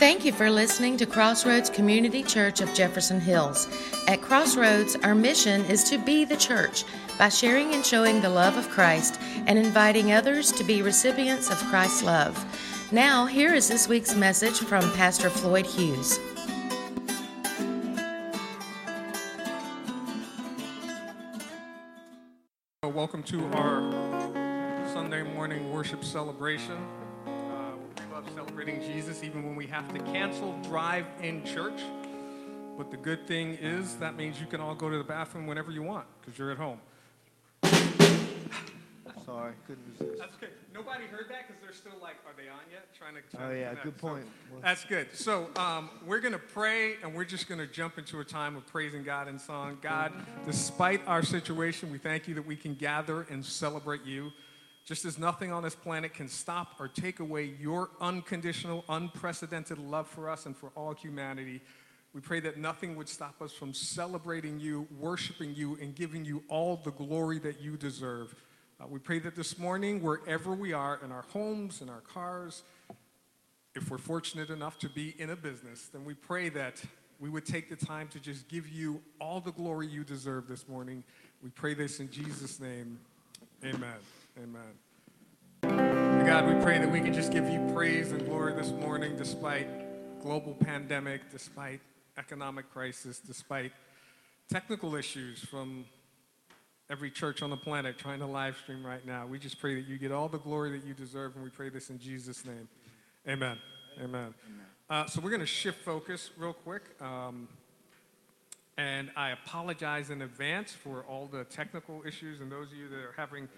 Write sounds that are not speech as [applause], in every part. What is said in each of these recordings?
Thank you for listening to Crossroads Community Church of Jefferson Hills. At Crossroads, our mission is to be the church by sharing and showing the love of Christ and inviting others to be recipients of Christ's love. Now, here is this week's message from Pastor Floyd Hughes. Welcome to our Sunday morning worship celebration celebrating Jesus even when we have to cancel drive in church. But the good thing is that means you can all go to the bathroom whenever you want because you're at home. [laughs] Sorry, couldn't resist. That's good. Nobody heard that because they're still like, are they on yet? Trying to. Trying oh, yeah, to good point. So, that's good. So um, we're going to pray and we're just going to jump into a time of praising God in song. God, despite our situation, we thank you that we can gather and celebrate you. Just as nothing on this planet can stop or take away your unconditional, unprecedented love for us and for all humanity, we pray that nothing would stop us from celebrating you, worshiping you, and giving you all the glory that you deserve. Uh, we pray that this morning, wherever we are, in our homes, in our cars, if we're fortunate enough to be in a business, then we pray that we would take the time to just give you all the glory you deserve this morning. We pray this in Jesus' name. Amen. Amen. God, we pray that we can just give you praise and glory this morning despite global pandemic, despite economic crisis, despite technical issues from every church on the planet trying to live stream right now. We just pray that you get all the glory that you deserve, and we pray this in Jesus' name. Amen. Amen. Uh, so we're going to shift focus real quick. Um, and I apologize in advance for all the technical issues and those of you that are having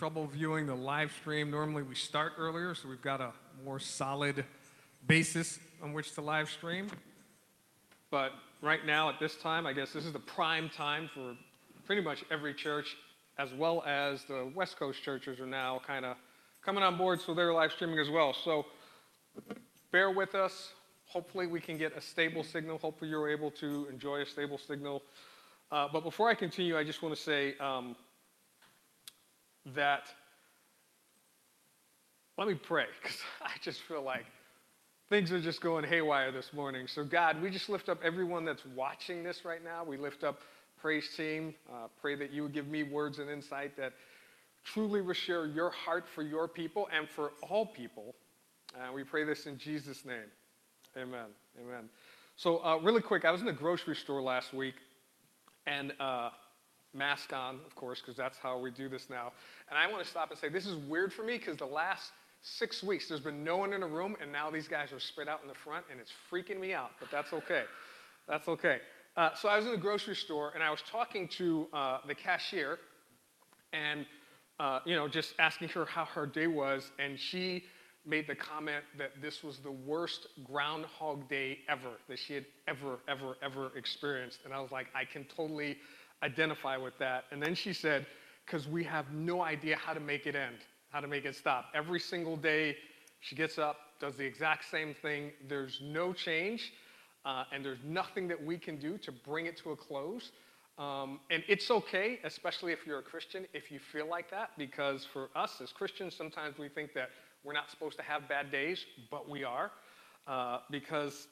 trouble viewing the live stream, normally we start earlier, so we've got a more solid basis on which to live stream. But right now, at this time, I guess this is the prime time for pretty much every church, as well as the West Coast churches are now kind of coming on board, so they're live streaming as well. So bear with us. Hopefully, we can get a stable signal. Hopefully, you're able to enjoy a stable signal. Uh, but before I continue, I just want to say, um, that let me pray because [laughs] I just feel like things are just going haywire this morning. So, God, we just lift up everyone that's watching this right now. We lift up praise team. Uh, pray that you would give me words and insight that truly will share your heart for your people and for all people. Uh, we pray this in Jesus' name. Amen. Amen. So, uh, really quick, I was in the grocery store last week, and uh, mask on, of course, because that's how we do this now. And I want to stop and say this is weird for me because the last six weeks there's been no one in a room, and now these guys are spread out in the front, and it's freaking me out. But that's okay. That's okay. Uh, so I was in the grocery store, and I was talking to uh, the cashier, and uh, you know, just asking her how her day was, and she made the comment that this was the worst Groundhog Day ever that she had ever, ever, ever experienced. And I was like, I can totally identify with that. And then she said, because we have no idea how to make it end, how to make it stop. Every single day, she gets up, does the exact same thing. There's no change, uh, and there's nothing that we can do to bring it to a close. Um, and it's okay, especially if you're a Christian, if you feel like that, because for us as Christians, sometimes we think that we're not supposed to have bad days, but we are, uh, because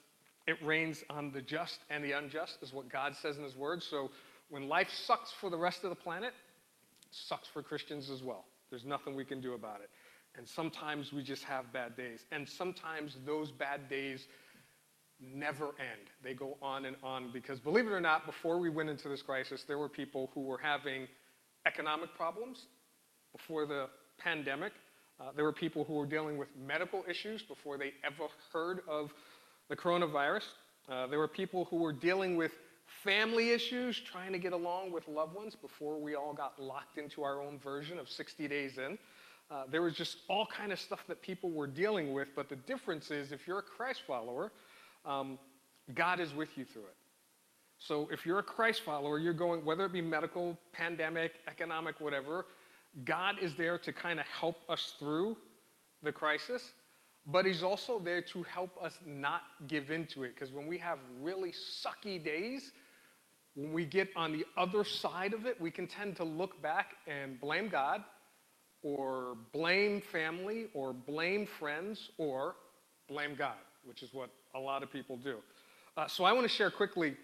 it rains on the just and the unjust, is what God says in His Word. So when life sucks for the rest of the planet, sucks for Christians as well. There's nothing we can do about it. And sometimes we just have bad days. And sometimes those bad days never end. They go on and on because, believe it or not, before we went into this crisis, there were people who were having economic problems before the pandemic. Uh, there were people who were dealing with medical issues before they ever heard of the coronavirus. Uh, there were people who were dealing with family issues, trying to get along with loved ones before we all got locked into our own version of 60 days in. Uh, there was just all kind of stuff that people were dealing with, but the difference is if you're a Christ follower, um, God is with you through it. So if you're a Christ follower, you're going, whether it be medical, pandemic, economic, whatever, God is there to kind of help us through the crisis but he's also there to help us not give into it. Because when we have really sucky days, when we get on the other side of it, we can tend to look back and blame God, or blame family, or blame friends, or blame God, which is what a lot of people do. Uh, so I want to share quickly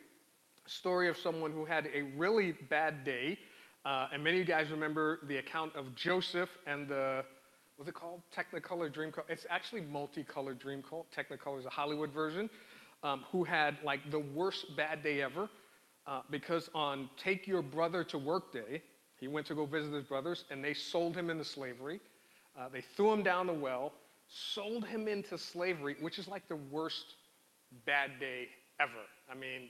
a story of someone who had a really bad day. Uh, and many of you guys remember the account of Joseph and the, what's it called? Technicolor Dreamcoat. It's actually multicolored Dreamcoat. Technicolor is a Hollywood version. Um, who had like the worst bad day ever uh, because on Take Your Brother to Work Day, he went to go visit his brothers and they sold him into slavery. Uh, they threw him down the well, sold him into slavery, which is like the worst bad day ever. I mean,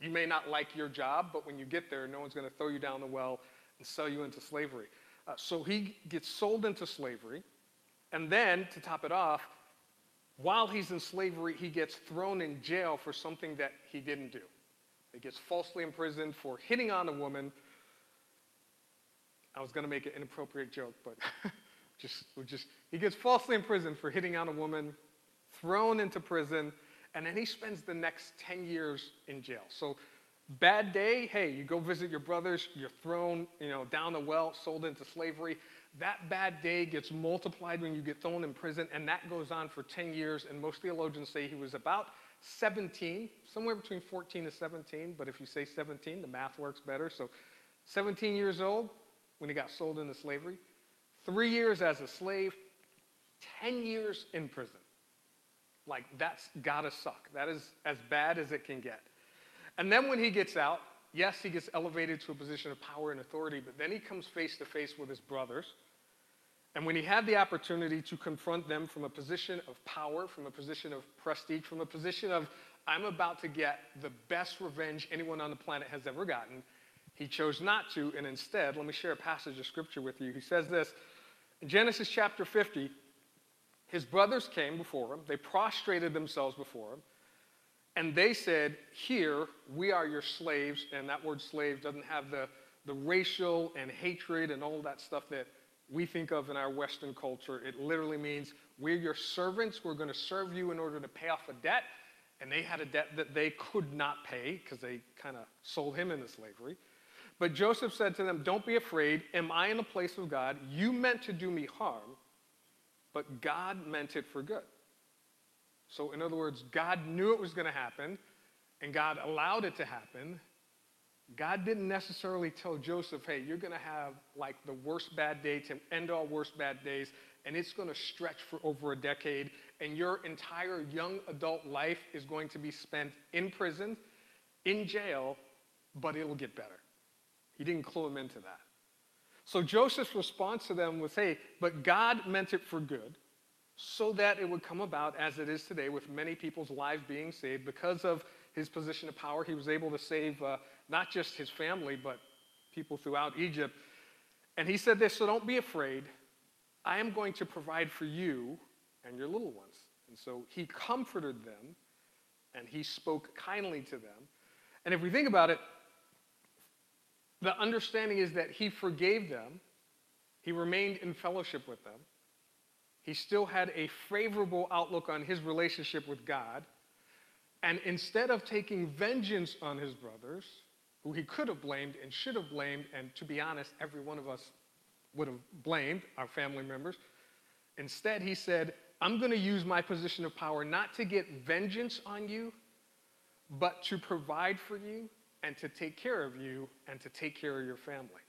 you may not like your job, but when you get there, no one's going to throw you down the well and sell you into slavery. Uh, so he gets sold into slavery. And then, to top it off, while he's in slavery, he gets thrown in jail for something that he didn't do. He gets falsely imprisoned for hitting on a woman. I was going to make an inappropriate joke, but [laughs] just, just, he gets falsely imprisoned for hitting on a woman, thrown into prison, and then he spends the next 10 years in jail. So, bad day, hey, you go visit your brothers, you're thrown, you know, down the well, sold into slavery. That bad day gets multiplied when you get thrown in prison, and that goes on for 10 years. And most theologians say he was about 17, somewhere between 14 to 17, but if you say 17, the math works better. So 17 years old when he got sold into slavery, three years as a slave, 10 years in prison. Like, that's gotta suck. That is as bad as it can get. And then when he gets out, yes, he gets elevated to a position of power and authority, but then he comes face to face with his brothers. And when he had the opportunity to confront them from a position of power, from a position of prestige, from a position of, I'm about to get the best revenge anyone on the planet has ever gotten, he chose not to. And instead, let me share a passage of scripture with you. He says this in Genesis chapter 50 his brothers came before him, they prostrated themselves before him, and they said, Here, we are your slaves. And that word slave doesn't have the, the racial and hatred and all that stuff that we think of in our Western culture. It literally means we're your servants. We're going to serve you in order to pay off a debt. And they had a debt that they could not pay because they kind of sold him into slavery. But Joseph said to them, Don't be afraid. Am I in the place of God? You meant to do me harm, but God meant it for good. So, in other words, God knew it was going to happen, and God allowed it to happen, God didn't necessarily tell Joseph, hey, you're going to have like the worst bad day to end all worst bad days, and it's going to stretch for over a decade, and your entire young adult life is going to be spent in prison, in jail, but it'll get better. He didn't clue him into that. So Joseph's response to them was, hey, but God meant it for good so that it would come about as it is today with many people's lives being saved because of his position of power. He was able to save uh, not just his family, but people throughout Egypt. And he said this So don't be afraid. I am going to provide for you and your little ones. And so he comforted them and he spoke kindly to them. And if we think about it, the understanding is that he forgave them, he remained in fellowship with them, he still had a favorable outlook on his relationship with God. And instead of taking vengeance on his brothers, who he could have blamed and should have blamed, and to be honest, every one of us would have blamed our family members. Instead, he said, I'm going to use my position of power not to get vengeance on you, but to provide for you and to take care of you and to take care of your family.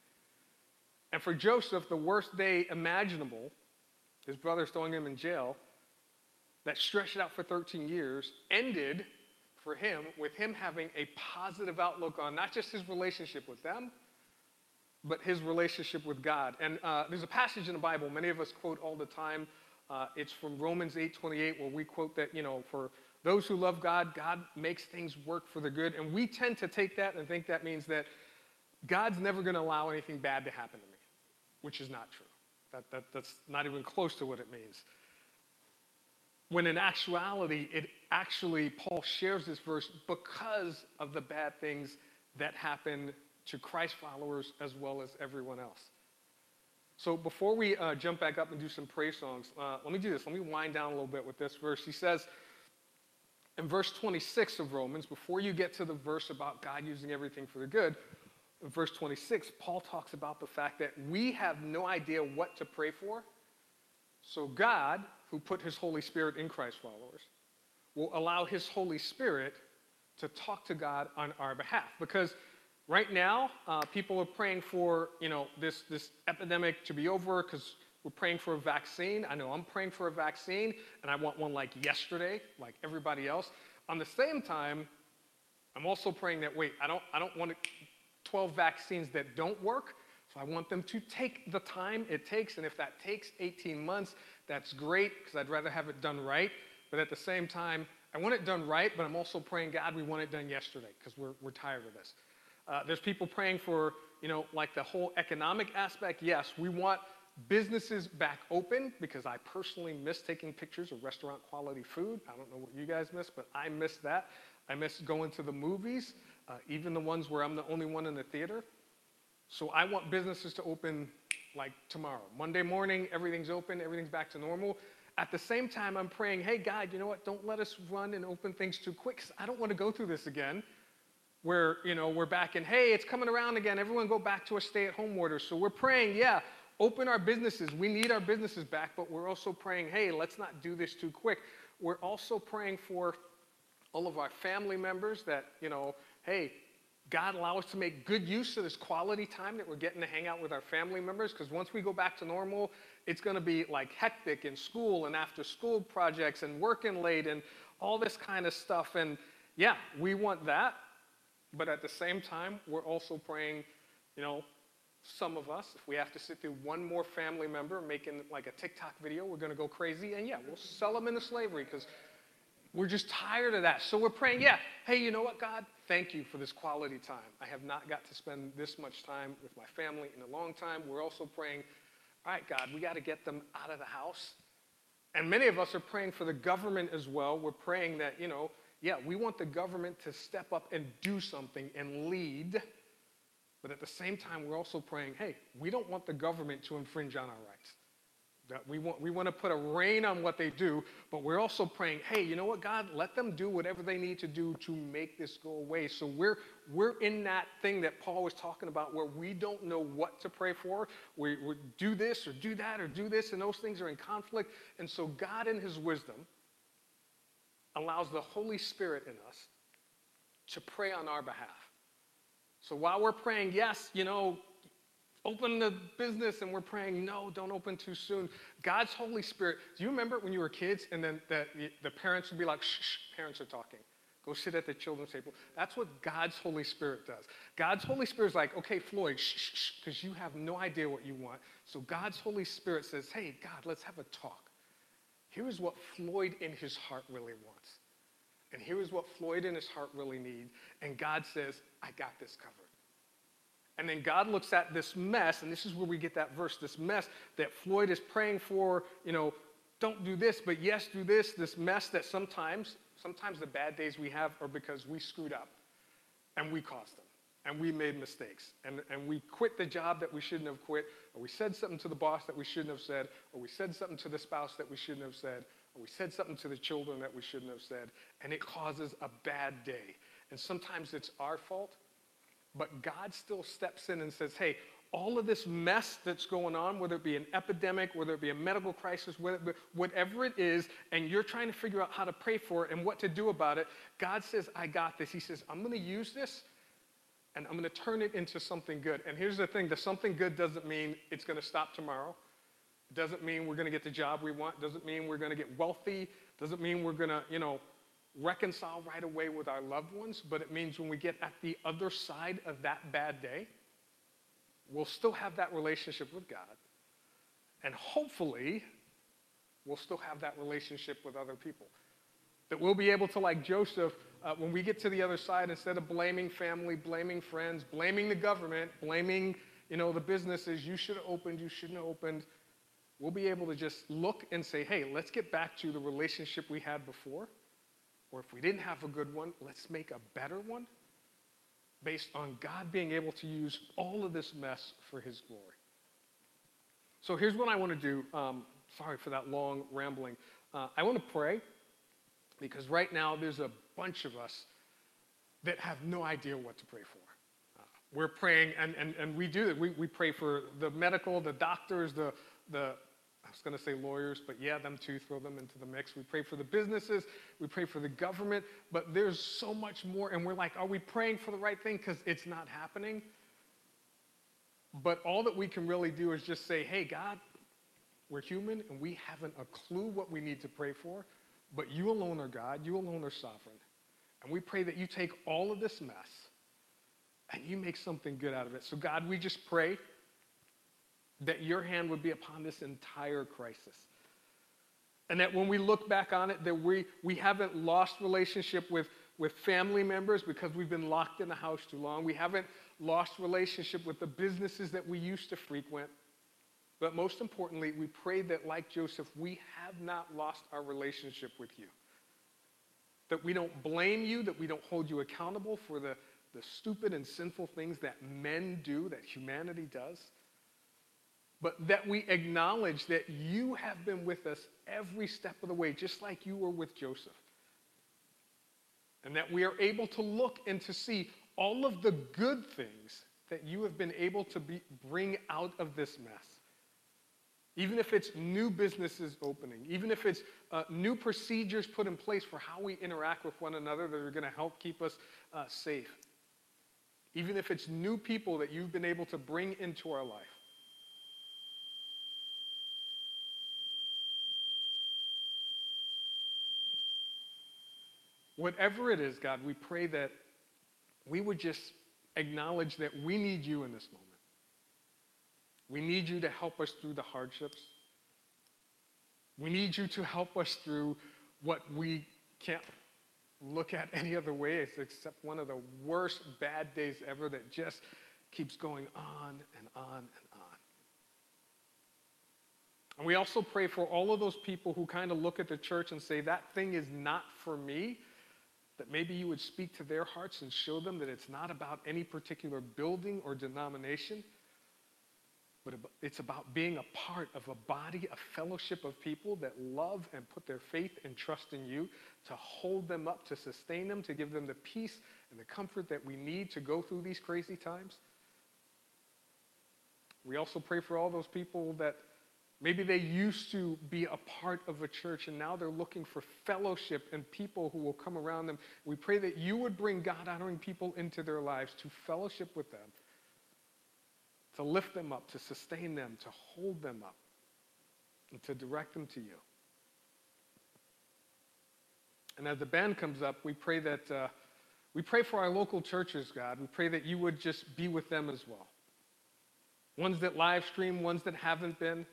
And for Joseph, the worst day imaginable, his brothers throwing him in jail, that stretched out for 13 years, ended for him with him having a positive outlook on not just his relationship with them, but his relationship with God. And uh, there's a passage in the Bible many of us quote all the time. Uh, it's from Romans 8:28, where we quote that you know, for those who love God, God makes things work for the good. And we tend to take that and think that means that God's never going to allow anything bad to happen to me, which is not true. That, that, that's not even close to what it means. When in actuality, it actually, Paul shares this verse because of the bad things that happen to Christ followers as well as everyone else. So before we uh, jump back up and do some praise songs, uh, let me do this. Let me wind down a little bit with this verse. He says in verse 26 of Romans, before you get to the verse about God using everything for the good, verse 26, Paul talks about the fact that we have no idea what to pray for So, God, who put his Holy Spirit in Christ followers, will allow his Holy Spirit to talk to God on our behalf. Because right now, uh, people are praying for, you know, this, this epidemic to be over because we're praying for a vaccine. I know I'm praying for a vaccine, and I want one like yesterday, like everybody else. On the same time, I'm also praying that, wait, I don't, I don't want 12 vaccines that don't work. So I want them to take the time it takes. And if that takes 18 months, that's great because I'd rather have it done right. But at the same time, I want it done right, but I'm also praying, God, we want it done yesterday because we're, we're tired of this. Uh, there's people praying for, you know, like the whole economic aspect. Yes, we want businesses back open because I personally miss taking pictures of restaurant quality food. I don't know what you guys miss, but I miss that. I miss going to the movies, uh, even the ones where I'm the only one in the theater. So I want businesses to open like tomorrow. Monday morning, everything's open, everything's back to normal. At the same time, I'm praying, hey, God, you know what? Don't let us run and open things too quick. I don't want to go through this again where, you know, we're back in, hey, it's coming around again. Everyone go back to a stay at home order. So we're praying, yeah, open our businesses. We need our businesses back, but we're also praying, hey, let's not do this too quick. We're also praying for all of our family members that, you know, hey, God allow us to make good use of this quality time that we're getting to hang out with our family members because once we go back to normal, it's going to be like hectic in school and after school projects and working late and all this kind of stuff. And yeah, we want that. But at the same time, we're also praying, you know, some of us, if we have to sit through one more family member making like a TikTok video, we're going to go crazy. And yeah, we'll sell them into slavery because we're just tired of that. So we're praying, yeah, hey, you know what, God? Thank you for this quality time. I have not got to spend this much time with my family in a long time. We're also praying, all right, God, we got to get them out of the house. And many of us are praying for the government as well. We're praying that, you know, yeah, we want the government to step up and do something and lead. But at the same time, we're also praying, hey, we don't want the government to infringe on our rights. That we want, we want to put a rein on what they do, but we're also praying, hey, you know what, God, let them do whatever they need to do to make this go away. So we're, we're in that thing that Paul was talking about where we don't know what to pray for. We, we do this or do that or do this, and those things are in conflict. And so God, in his wisdom, allows the Holy Spirit in us to pray on our behalf. So while we're praying, yes, you know, open the business, and we're praying, no, don't open too soon. God's Holy Spirit, do you remember when you were kids and then the, the parents would be like, shh, shh, parents are talking. Go sit at the children's table. That's what God's Holy Spirit does. God's Holy Spirit is like, okay, Floyd, shh, shh, because you have no idea what you want. So God's Holy Spirit says, hey, God, let's have a talk. Here is what Floyd in his heart really wants. And here is what Floyd in his heart really needs. And God says, I got this covered. And then God looks at this mess, and this is where we get that verse, this mess that Floyd is praying for, you know, don't do this, but yes, do this, this mess that sometimes, sometimes the bad days we have are because we screwed up and we caused them and we made mistakes and, and we quit the job that we shouldn't have quit, or we said something to the boss that we shouldn't have said, or we said something to the spouse that we shouldn't have said, or we said something to the children that we shouldn't have said, and it causes a bad day. And sometimes it's our fault, but God still steps in and says, hey, all of this mess that's going on, whether it be an epidemic, whether it be a medical crisis, whatever it is, and you're trying to figure out how to pray for it and what to do about it, God says, I got this. He says, I'm going to use this and I'm going to turn it into something good. And here's the thing the something good doesn't mean it's going to stop tomorrow. It doesn't mean we're going to get the job we want. It doesn't mean we're going to get wealthy. It doesn't mean we're going to, you know, reconcile right away with our loved ones, but it means when we get at the other side of that bad day, we'll still have that relationship with God. And hopefully, we'll still have that relationship with other people. That we'll be able to, like Joseph, uh, when we get to the other side, instead of blaming family, blaming friends, blaming the government, blaming, you know, the businesses, you should have opened, you shouldn't have opened, we'll be able to just look and say, hey, let's get back to the relationship we had before or if we didn't have a good one, let's make a better one based on God being able to use all of this mess for his glory. So here's what I want to do. Um, sorry for that long rambling. Uh, I want to pray because right now there's a bunch of us that have no idea what to pray for. Uh, we're praying, and, and, and we do that. We, we pray for the medical, the doctors, the, the I was going to say lawyers, but yeah, them too, throw them into the mix. We pray for the businesses, we pray for the government, but there's so much more. And we're like, are we praying for the right thing? Because it's not happening. But all that we can really do is just say, hey, God, we're human and we haven't a clue what we need to pray for, but you alone are God, you alone are sovereign. And we pray that you take all of this mess and you make something good out of it. So, God, we just pray that your hand would be upon this entire crisis. And that when we look back on it, that we, we haven't lost relationship with, with family members because we've been locked in the house too long. We haven't lost relationship with the businesses that we used to frequent. But most importantly, we pray that, like Joseph, we have not lost our relationship with you. That we don't blame you, that we don't hold you accountable for the, the stupid and sinful things that men do, that humanity does. But that we acknowledge that you have been with us every step of the way, just like you were with Joseph. And that we are able to look and to see all of the good things that you have been able to be, bring out of this mess. Even if it's new businesses opening, even if it's uh, new procedures put in place for how we interact with one another that are going to help keep us uh, safe. Even if it's new people that you've been able to bring into our life. Whatever it is, God, we pray that we would just acknowledge that we need you in this moment. We need you to help us through the hardships. We need you to help us through what we can't look at any other way except one of the worst bad days ever that just keeps going on and on and on. And we also pray for all of those people who kind of look at the church and say, that thing is not for me. That maybe you would speak to their hearts and show them that it's not about any particular building or denomination but it's about being a part of a body, a fellowship of people that love and put their faith and trust in you to hold them up, to sustain them, to give them the peace and the comfort that we need to go through these crazy times. We also pray for all those people that maybe they used to be a part of a church and now they're looking for fellowship and people who will come around them. We pray that you would bring God honoring people into their lives to fellowship with them to lift them up, to sustain them, to hold them up, and to direct them to you. And as the band comes up, we pray that uh, we pray for our local churches, God. We pray that you would just be with them as well. Ones that live stream, ones that haven't been.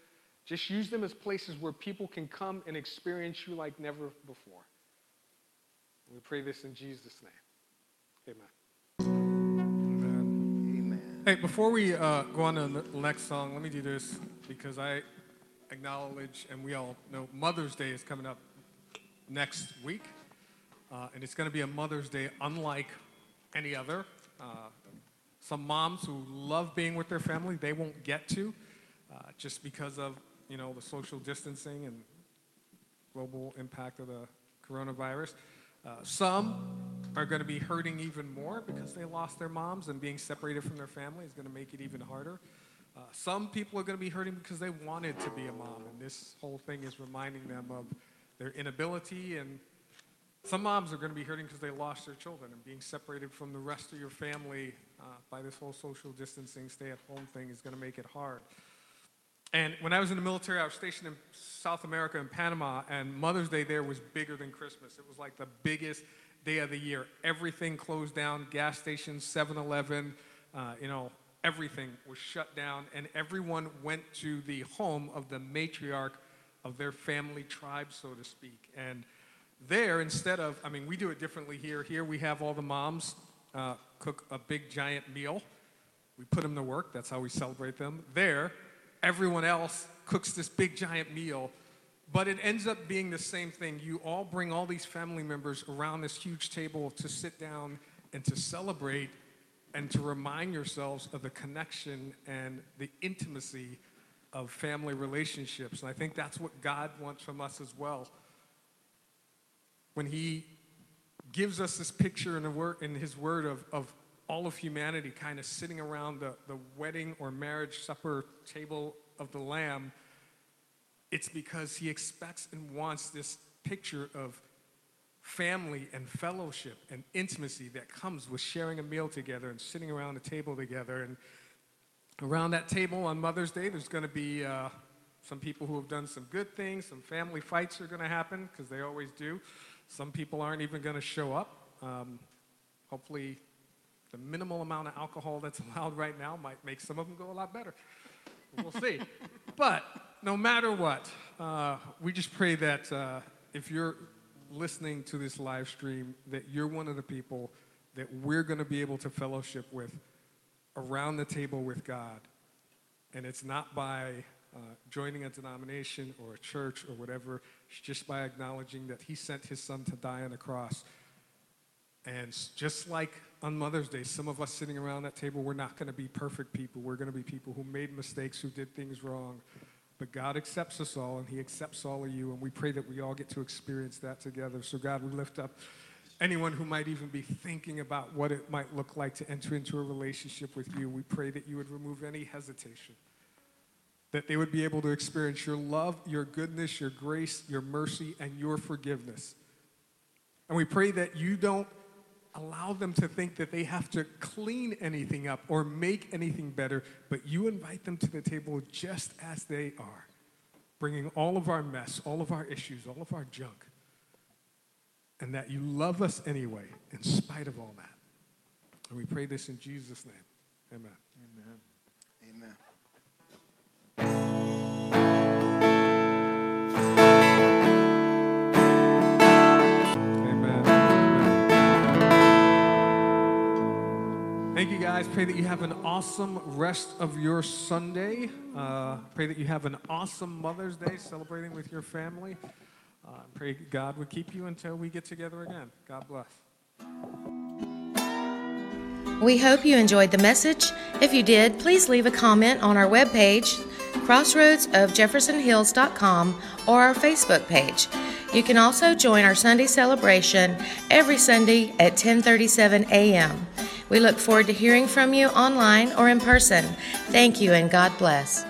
Just use them as places where people can come and experience you like never before. We pray this in Jesus' name. Amen. Hey, before we uh, go on to the next song, let me do this because I acknowledge, and we all know Mother's Day is coming up next week. Uh, and it's going to be a Mother's Day unlike any other. Uh, some moms who love being with their family, they won't get to uh, just because of, you know, the social distancing and global impact of the coronavirus. Uh, some are going to be hurting even more because they lost their moms and being separated from their family is going to make it even harder. Uh, some people are going to be hurting because they wanted to be a mom, and this whole thing is reminding them of their inability. And some moms are going to be hurting because they lost their children and being separated from the rest of your family uh, by this whole social distancing, stay at home thing is going to make it hard. And when I was in the military, I was stationed in South America in Panama, and Mother's Day there was bigger than Christmas. It was like the biggest day of the year. Everything closed down, gas stations, 7 Eleven, uh, you know, everything was shut down, and everyone went to the home of the matriarch of their family tribe, so to speak. And there, instead of, I mean, we do it differently here. Here we have all the moms uh, cook a big giant meal. We put them to work. That's how we celebrate them. There, everyone else cooks this big giant meal. But it ends up being the same thing. You all bring all these family members around this huge table to sit down and to celebrate and to remind yourselves of the connection and the intimacy of family relationships. And I think that's what God wants from us as well. When He gives us this picture in, word, in His Word of, of all of humanity kind of sitting around the, the wedding or marriage supper table of the Lamb, it's because he expects and wants this picture of family and fellowship and intimacy that comes with sharing a meal together and sitting around a table together. And around that table on Mother's Day, there's going to be uh, some people who have done some good things. Some family fights are going to happen because they always do. Some people aren't even going to show up. Um, hopefully, the minimal amount of alcohol that's [laughs] allowed right now might make some of them go a lot better. We'll see. [laughs] but no matter what, uh, we just pray that uh, if you're listening to this live stream, that you're one of the people that we're going to be able to fellowship with around the table with God. And it's not by uh, joining a denomination or a church or whatever, it's just by acknowledging that He sent His Son to die on the cross. And just like on Mother's Day, some of us sitting around that table, we're not going to be perfect people. We're going to be people who made mistakes, who did things wrong. But God accepts us all, and He accepts all of you, and we pray that we all get to experience that together. So, God, we lift up anyone who might even be thinking about what it might look like to enter into a relationship with you. We pray that you would remove any hesitation, that they would be able to experience your love, your goodness, your grace, your mercy, and your forgiveness. And we pray that you don't allow them to think that they have to clean anything up or make anything better, but you invite them to the table just as they are, bringing all of our mess, all of our issues, all of our junk, and that you love us anyway, in spite of all that. And we pray this in Jesus' name. Amen. Thank you guys. Pray that you have an awesome rest of your Sunday. Uh, pray that you have an awesome Mother's Day celebrating with your family. Uh, pray God would keep you until we get together again. God bless. We hope you enjoyed the message. If you did, please leave a comment on our webpage, crossroadsofjeffersonhills.com, or our Facebook page. You can also join our Sunday celebration every Sunday at 10:37 a.m. We look forward to hearing from you online or in person. Thank you and God bless.